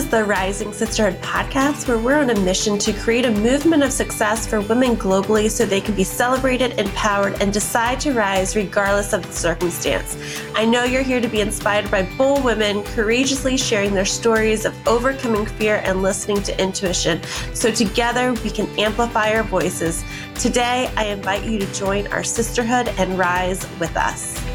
is the Rising Sisterhood podcast, where we're on a mission to create a movement of success for women globally so they can be celebrated, empowered, and decide to rise regardless of the circumstance. I know you're here to be inspired by bold women courageously sharing their stories of overcoming fear and listening to intuition, so together we can amplify our voices. Today, I invite you to join our sisterhood and rise with us.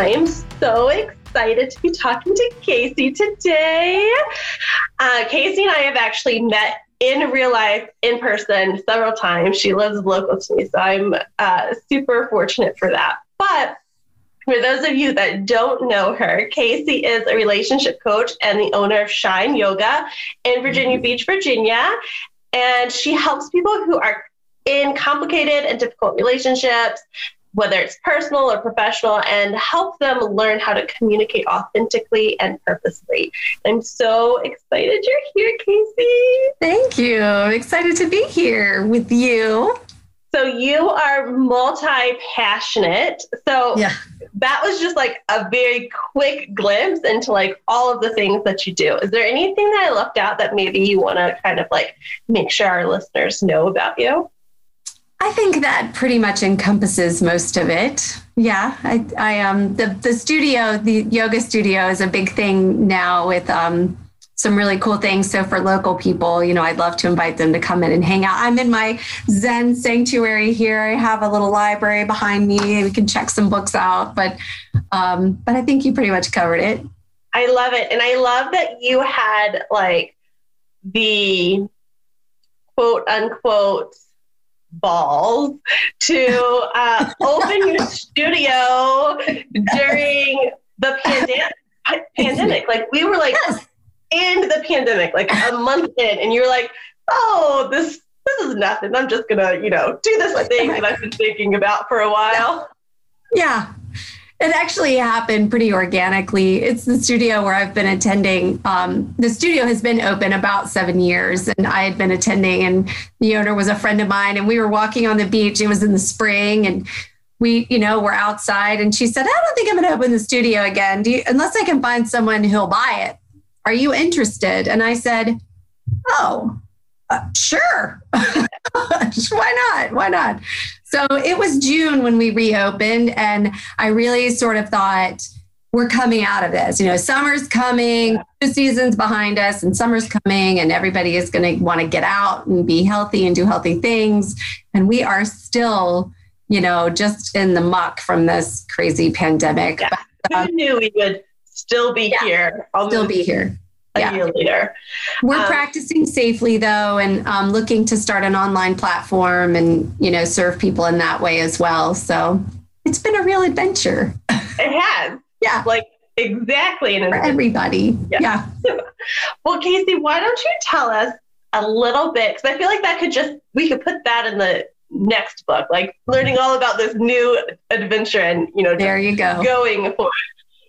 I am so excited to be talking to Kacie today. Uh, Kacie and I have actually met in real life, in person, several times. She lives local to me, so I'm uh, super fortunate for that. But for those of you that don't know her, Kacie is a relationship coach and the owner of Shine Yoga in Virginia mm-hmm. Beach, Virginia. And she helps people who are in complicated and difficult relationships whether it's personal or professional, and help them learn how to communicate authentically and purposely. I'm so excited you're here, Kacie. Thank you. I'm excited to be here with you. So you are multi-passionate. So yeah. that was just like a very quick glimpse into like all of the things that you do. Is there anything that I left out that maybe you want to kind of like make sure our listeners know about you? I think that pretty much encompasses most of it. Yeah, I, I um the the studio, the yoga studio is a big thing now with um some really cool things. So for local people, you know, I'd love to invite them to come in and hang out. I'm in my Zen sanctuary here. I have a little library behind me. We can check some books out, but um, but I think you pretty much covered it. I love it, and I love that you had like the quote unquote balls to uh, open your studio during the pandemic. pandemic. Like we were like yes. in the pandemic, like a month in, and you're like, "Oh, this this is nothing. I'm just gonna, you know, do this thing that I've been thinking about for a while." Yeah, it actually happened pretty organically. It's the studio where I've been attending. Um, the studio has been open about seven years, and I had been attending, and the owner was a friend of mine, and we were walking on the beach. It was in the spring, and we, you know, were outside, and she said, "I don't think I'm going to open the studio again, you, unless I can find someone who'll buy it. Are you interested?" And I said, "Oh, uh, sure. Why not? Why not?" So it was June when we reopened, and I really sort of thought, we're coming out of this. You know, summer's coming, two seasons behind us, and summer's coming, and everybody is going to want to get out and be healthy and do healthy things. And we are still, you know, just in the muck from this crazy pandemic. Yeah. But, um, Who knew we would still be yeah, here? Still be here a yeah. year later. We're um, practicing safely though, and um, looking to start an online platform and you know serve people in that way as well. So it's been a real adventure. It has. yeah. Like exactly. And For everybody. Yeah. yeah. well, Kacie, why don't you tell us a little bit? Because I feel like that could just we could put that in the next book, like learning all about this new adventure and you know there you go going for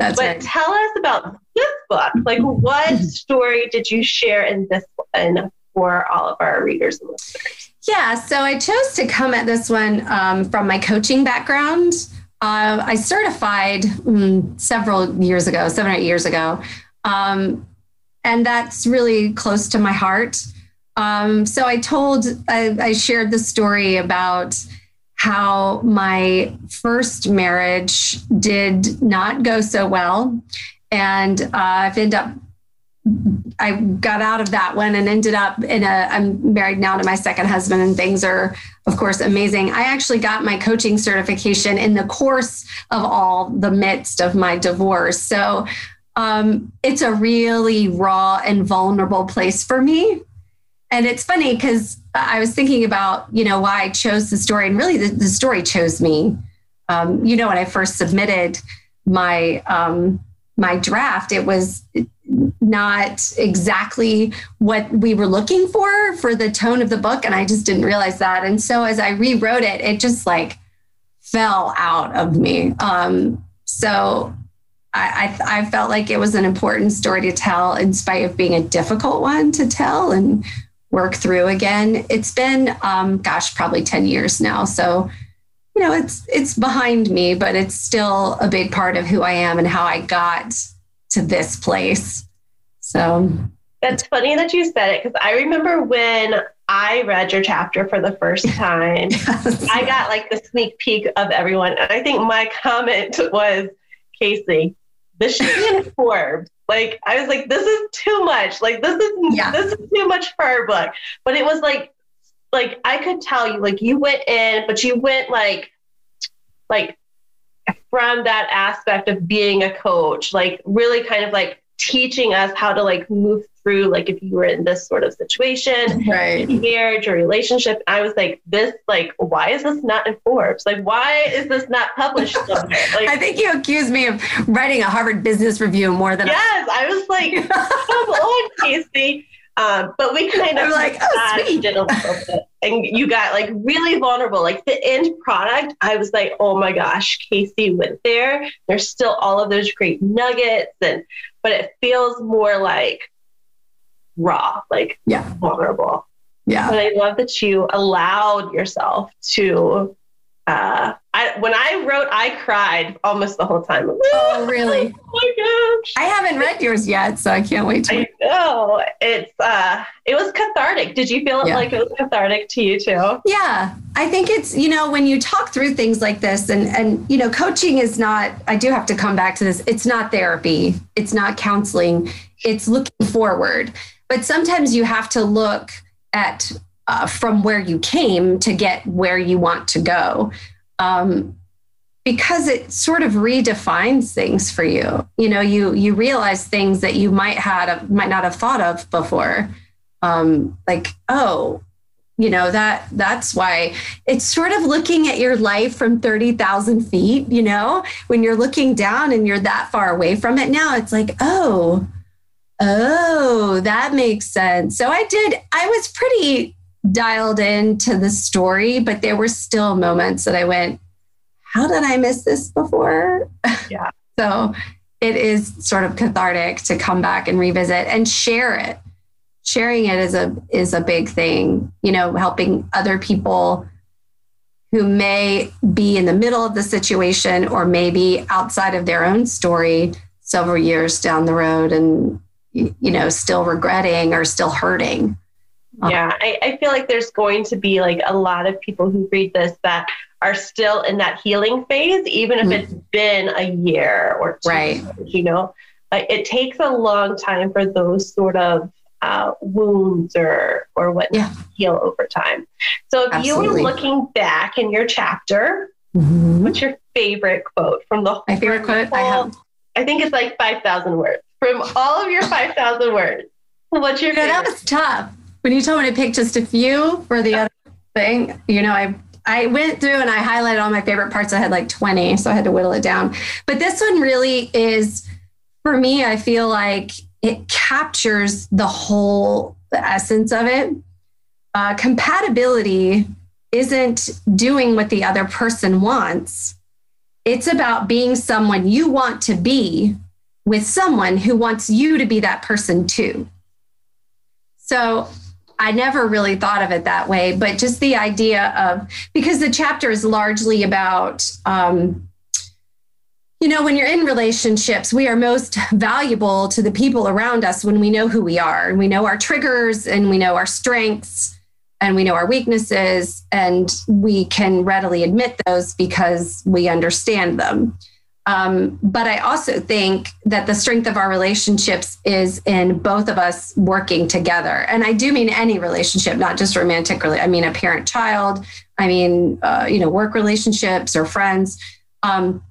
that's but right. tell us about this book. Like, what story did you share in this one for all of our readers and listeners? Yeah, so I chose to come at this one um, from my coaching background. Uh, I certified mm, several years ago, seven or eight years ago. Um, and that's really close to my heart. Um, so I told, I, I shared the story about how my first marriage did not go so well. And uh, I've ended up, I got out of that one and ended up in a, I'm married now to my second husband, and things are, of course, amazing. I actually got my coaching certification in the course of all the midst of my divorce. So um, it's a really raw and vulnerable place for me and it's funny because I was thinking about, you know, why I chose the story, and really the, the story chose me. Um, you know, when I first submitted my um, my draft, it was not exactly what we were looking for for the tone of the book, and I just didn't realize that. And so as I rewrote it, it just like fell out of me. Um, so I, I, I felt like it was an important story to tell, in spite of being a difficult one to tell, and work through again. It's been, um, gosh, probably 10 years now. So, you know, it's it's behind me, but it's still a big part of who I am and how I got to this place. So that's funny that you said it because I remember when I read your chapter for the first time, yes. I got like the sneak peek of everyone. And I think my comment was, Kacie, this should be in Forbes. Like I was like, this is too much. Like this is yeah. this is too much for our book. But it was like like I could tell you, like you went in, but you went like like from that aspect of being a coach, like really kind of like teaching us how to like move through like if you were in this sort of situation right. marriage or relationship i was like this like why is this not in forbes like why is this not published somewhere? Like i think you accused me of writing a harvard business review more than yes i, I was like come on kacie. Um, but we kind of like oh, sweet. it a little bit. And you got like really vulnerable. Like the end product i was like oh my gosh kacie went there. There's still all of those great nuggets. And but it feels more like raw, like yeah. vulnerable. Yeah. But I love that you allowed yourself to uh, I, when I wrote, I cried almost the whole time. Oh, really? oh my gosh! I haven't read yours yet, so I can't wait to. I know it's uh, it was cathartic. Did you feel yeah. like it was cathartic to you too? Yeah, I think it's you know when you talk through things like this, and and you know, coaching is not. I do have to come back to this. It's not therapy. It's not counseling. It's looking forward. But sometimes you have to look at uh, from where you came to get where you want to go. Um, because it sort of redefines things for you. You know, you you realize things that you might had might not have thought of before. Um, like, oh, you know that that's why it's sort of looking at your life from 30,000 feet you know when you're looking down and you're that far away from it now it's like oh oh Oh, that makes sense so i did i was pretty dialed into the story, but there were still moments that I went, how did I miss this before? Yeah. so it is sort of cathartic to come back and revisit and share it. Sharing it is a is a big thing, you know, helping other people who may be in the middle of the situation or maybe outside of their own story several years down the road and you know still regretting or still hurting yeah, I, I feel like there's going to be like a lot of people who read this that are still in that healing phase, even if mm-hmm. it's been a year or two. Right. You know, like it takes a long time for those sort of uh, wounds or or what yeah. heal over time. So if Absolutely. you were looking back in your chapter, mm-hmm. what's your favorite quote from the my favorite quote? Whole, I have. I think it's like five thousand words from all of your five thousand words. What's your? You know, that was tough when you told me to pick just a few for the other thing, you know, I I went through and I highlighted all my favorite parts. I had like 20, so I had to whittle it down. But this one really is for me, I feel like it captures the whole the essence of it. Uh, compatibility isn't doing what the other person wants. It's about being someone you want to be with someone who wants you to be that person too. So I never really thought of it that way, but just the idea of because the chapter is largely about, um, you know, when you're in relationships, we are most valuable to the people around us when we know who we are and we know our triggers and we know our strengths and we know our weaknesses and we can readily admit those because we understand them. Um, but I also think that the strength of our relationships is in both of us working together. And I do mean any relationship, not just romantic. Really, I mean a parent child. I mean, uh, you know, work relationships or friends. Um,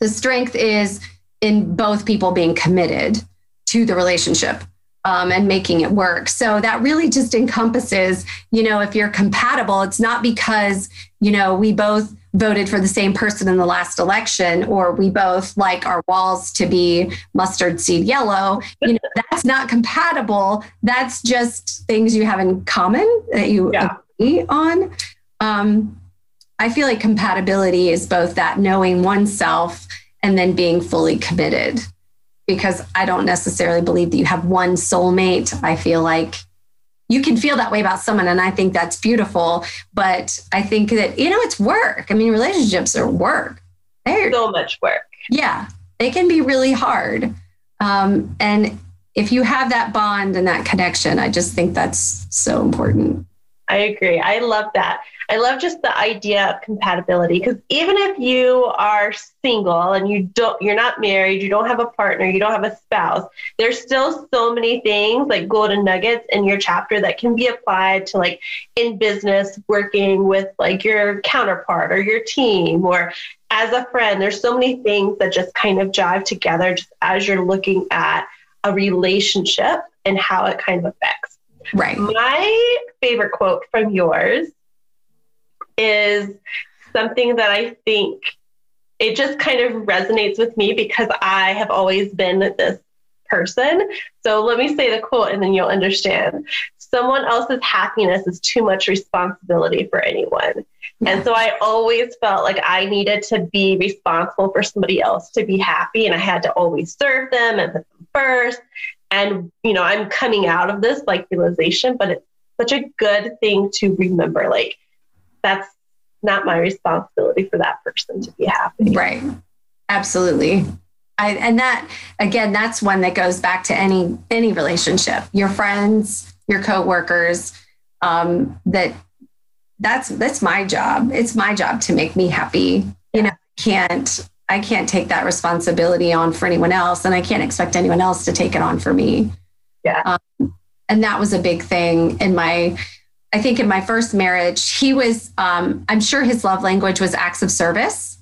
the strength is in both people being committed to the relationship um, and making it work. So that really just encompasses, you know, if you're compatible, it's not because, you know, we both voted for the same person in the last election or we both like our walls to be mustard seed yellow you know that's not compatible that's just things you have in common that you yeah. agree on um, i feel like compatibility is both that knowing oneself and then being fully committed because I don't necessarily believe that you have one soulmate. I feel like you can feel that way about someone and i think that's beautiful but i think that you know it's work. I mean relationships are work. They're so much work. Yeah they can be really hard. Um, and if you have that bond and that connection i just think that's so important. I agree. I love that I love just the idea of compatibility because even if you are single and you don't you're not married, you don't have a partner, you don't have a spouse, there's still so many things like golden nuggets in your chapter that can be applied to like in business working with like your counterpart or your team or as a friend. There's so many things that just kind of jive together just as you're looking at a relationship and how it kind of affects. Right. My favorite quote from yours is something that I think it just kind of resonates with me because I have always been this person. So let me say the quote and then you'll understand. Someone else's happiness is too much responsibility for anyone. And so I always felt like I needed to be responsible for somebody else to be happy and I had to always serve them and put them first. And, you know, I'm coming out of this like realization, but it's such a good thing to remember. Like, that's not my responsibility for that person to be happy. Right. Absolutely. I, and that again, that's one that goes back to any any relationship, your friends, your coworkers. Um, that that's that's my job. It's my job to make me happy. You know, I can't I can't take that responsibility on for anyone else, and I can't expect anyone else to take it on for me. Yeah. Um, and that was a big thing in my I think in my first marriage, he was, um, I'm sure his love language was acts of service.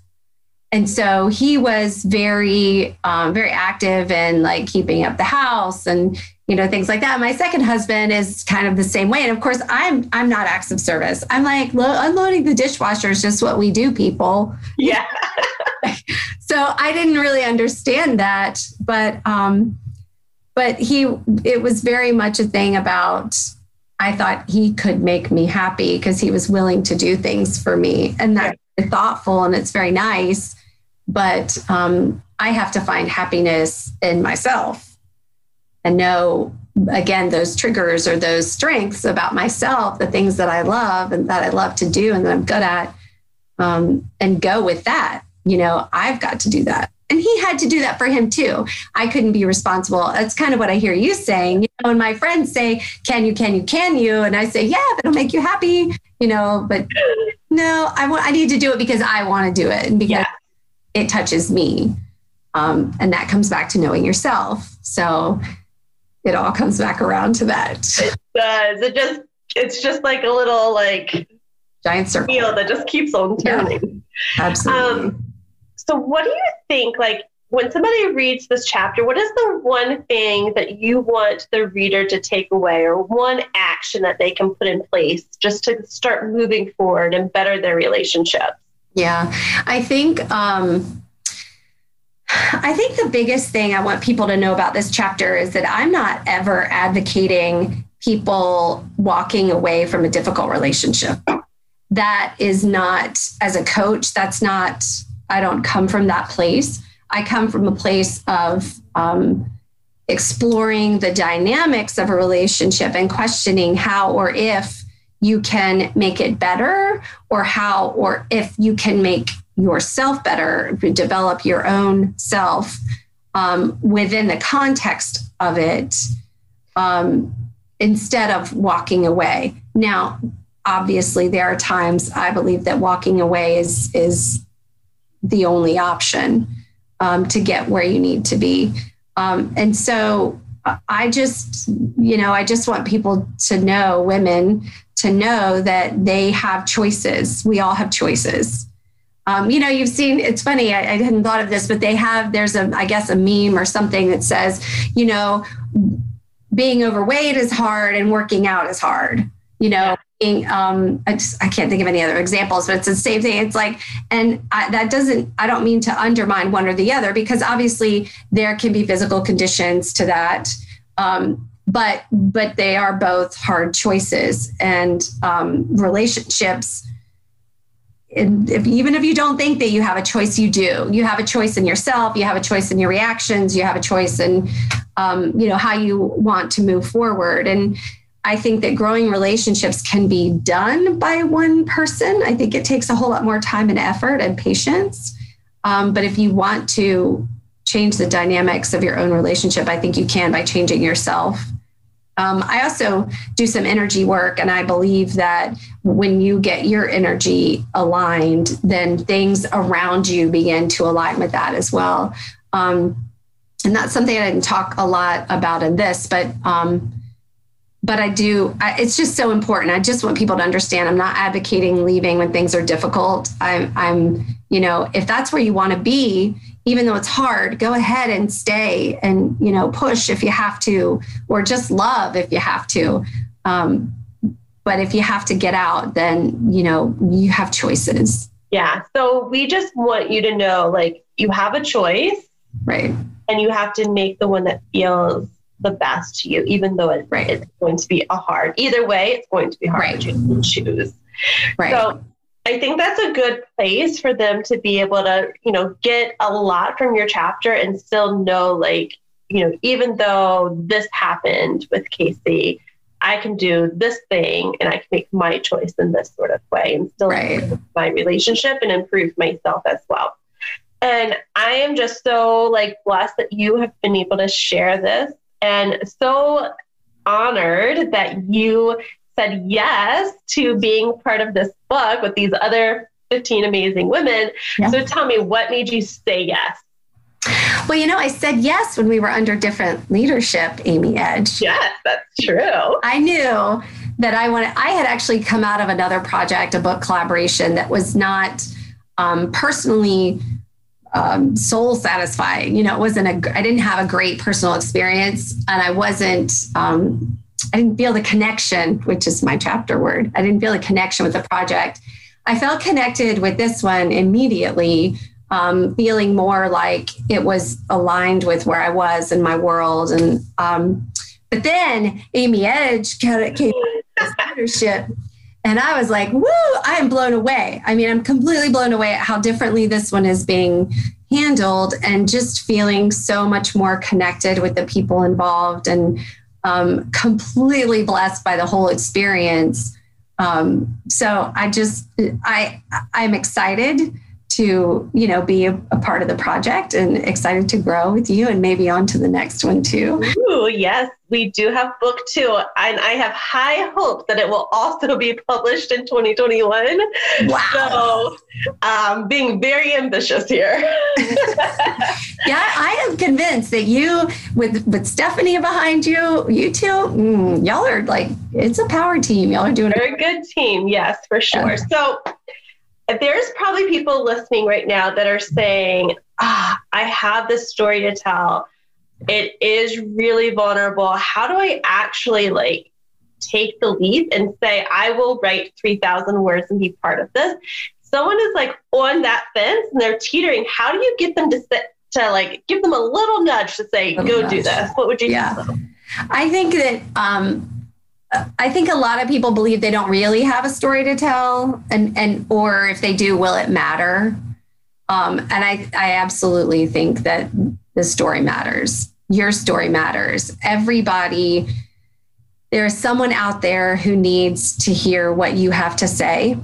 And so he was very, um, very active in like keeping up the house and, you know, things like that. My second husband is kind of the same way. And of course, I'm, I'm not acts of service. I'm like, unloading the dishwasher is just what we do, people. Yeah. so I didn't really understand that, but, um, but he, it was very much a thing about, I thought he could make me happy because he was willing to do things for me. And that's yeah. thoughtful and it's very nice. But um, I have to find happiness in myself and know, again, those triggers or those strengths about myself, the things that I love and that I love to do and that I'm good at, um, and go with that. You know, I've got to do that and he had to do that for him too. I couldn't be responsible. That's kind of what I hear you saying. You know, and my friends say, "Can you? Can you? Can you?" And I say, "Yeah, if it'll make you happy." You know, but no, I want. I need to do it because I want to do it and because yeah. it touches me. Um, and that comes back to knowing yourself. So it all comes back around to that. It does. It just it's just like a little like giant circle wheel that just keeps on turning. Yeah, absolutely. Um, so, what do you think? Like, when somebody reads this chapter, what is the one thing that you want the reader to take away, or one action that they can put in place just to start moving forward and better their relationships? Yeah, I think. Um, I think the biggest thing I want people to know about this chapter is that I'm not ever advocating people walking away from a difficult relationship. That is not, as a coach, that's not I don't come from that place. I come from a place of um, exploring the dynamics of a relationship and questioning how or if you can make it better or how or if you can make yourself better, develop your own self um, within the context of it um, instead of walking away. Now, obviously, there are times I believe that walking away is is the only option um, to get where you need to be. Um, and so I just, you know, I just want people to know, women, to know that they have choices. We all have choices. Um, you know, you've seen, it's funny, I, I, hadn't thought of this, but they have, there's a, I guess, a meme or something that says, you know, being overweight is hard and working out is hard. You know, um, I, just, I can't think of any other examples, but it's the same thing. It's like, and I, that doesn't, I don't mean to undermine one or the other because obviously there can be physical conditions to that. Um, but, but they are both hard choices and um, relationships. And if, even if you don't think that you have a choice, you do. You have a choice in yourself. You have a choice in your reactions. You have a choice in, um, you know, how you want to move forward. And I think that growing relationships can be done by one person. I think it takes a whole lot more time and effort and patience. Um, but if you want to change the dynamics of your own relationship, I think you can by changing yourself. Um, I also do some energy work, and I believe that when you get your energy aligned, then things around you begin to align with that as well. Um, and that's something I didn't talk a lot about in this, but um, but I do. I, it's just so important. I just want people to understand. I'm not advocating leaving when things are difficult. I'm, I'm, you know, if that's where you want to be, even though it's hard, go ahead and stay and you know push if you have to, or just love if you have to. Um, but if you have to get out, then you know you have choices. Yeah. So we just want you to know, like, you have a choice, right? And you have to make the one that feels the best to you, even though it, right. it's going to be a hard. Either way, it's going to be hard right. to choose. Right. So I think that's a good place for them to be able to, you know, get a lot from your chapter and still know, like, you know, even though this happened with Kacie, I can do this thing and I can make my choice in this sort of way and still right. improve my relationship and improve myself as well. And I am just so like blessed that you have been able to share this and so honored that you said yes to being part of this book with these other 15 amazing women. Yeah. So tell me, what made you say yes? Well, you know, I said yes when we were under different leadership, Amy Edge. Yes, that's true. I knew that I wanted, I had actually come out of another project, a book collaboration that was not um, personally um, soul satisfying. You know, it wasn't a, I didn't have a great personal experience and I wasn't, um, I didn't feel the connection, which is my chapter word. I didn't feel a connection with the project. I felt connected with this one immediately, um, feeling more like it was aligned with where I was in my world. And, um, but then Amy Edge kind of came leadership and I was like, woo, I am blown away. I mean, I'm completely blown away at how differently this one is being handled and just feeling so much more connected with the people involved and um, completely blessed by the whole experience. Um, so I just, I, I'm excited to you know be a, a, part of the project and excited to grow with you and maybe on to the next one too. Ooh, yes we do have book two and i have high hope that it will also be published in 2021 wow. So um, being very ambitious here. Yeah i am convinced that you with with stephanie behind you you two mm, y'all are like it's a power team. Y'all are doing a good team yes for sure. Yeah. so there's probably people listening right now that are saying, ah, I have this story to tell. It is really vulnerable. How do I actually like take the leap and say, I will write 3,000 words and be part of this? Someone is like on that fence and they're teetering. How do you get them to sit, to like give them a little nudge to say, go do this? What would you yeah. I think that um, I think a lot of people believe they don't really have a story to tell, and and or if they do, will it matter? Um, and I I absolutely think that the story matters. Your story matters. Everybody, there is someone out there who needs to hear what you have to say,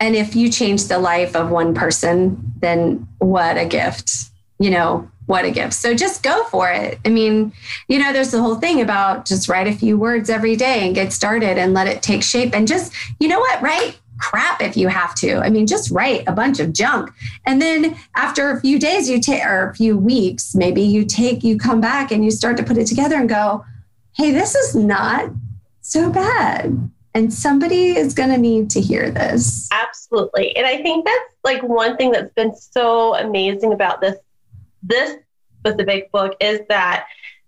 and if you change the life of one person, then what a gift! You know, what a gift. So just go for it. I mean, you know, there's the whole thing about just write a few words every day and get started and let it take shape. And just, you know what, write crap if you have to. I mean, just write a bunch of junk. And then after a few days, you take, or a few weeks, maybe you take, you come back and you start to put it together and go, hey, this is not so bad. And somebody is going to need to hear this. Absolutely. And I think that's like one thing that's been so amazing about this this specific book is that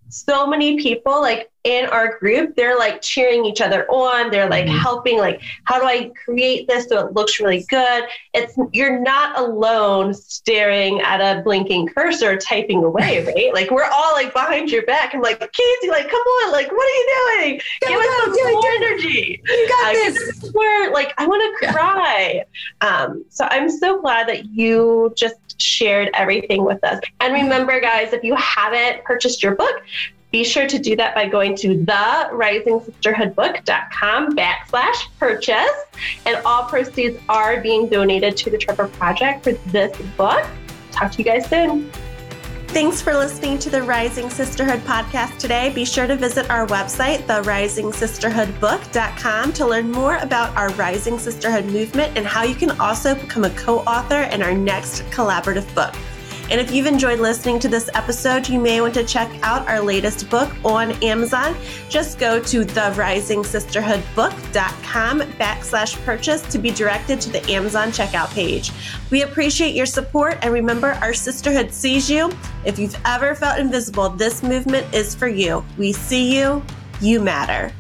so many people like in our group they're like cheering each other on. They're like mm-hmm. helping like how do i create this so it looks really good? It's you're not alone staring at a blinking cursor typing away right? Like we're all like behind your back. And like kacie like come on like what are you doing? Give us some more energy. You got uh, this. where like i want to cry. Yeah. um, so i'm so glad that you just shared everything with us and remember guys if you haven't purchased your book be sure to do that by going to the therisingsisterhoodbook.com backslash purchase. And all proceeds are being donated to the Trevor Project for this book. Talk to you guys soon. Thanks for listening to the Rising Sisterhood podcast today. Be sure to visit our website, therisingsisterhoodbook.com, to learn more about our Rising Sisterhood movement and how you can also become a co author in our next collaborative book. And if you've enjoyed listening to this episode, you may want to check out our latest book on Amazon. Just go to therisingsisterhoodbook.com backslash purchase to be directed to the Amazon checkout page. We appreciate your support and remember our sisterhood sees you. If you've ever felt invisible, this movement is for you. We see you, you matter.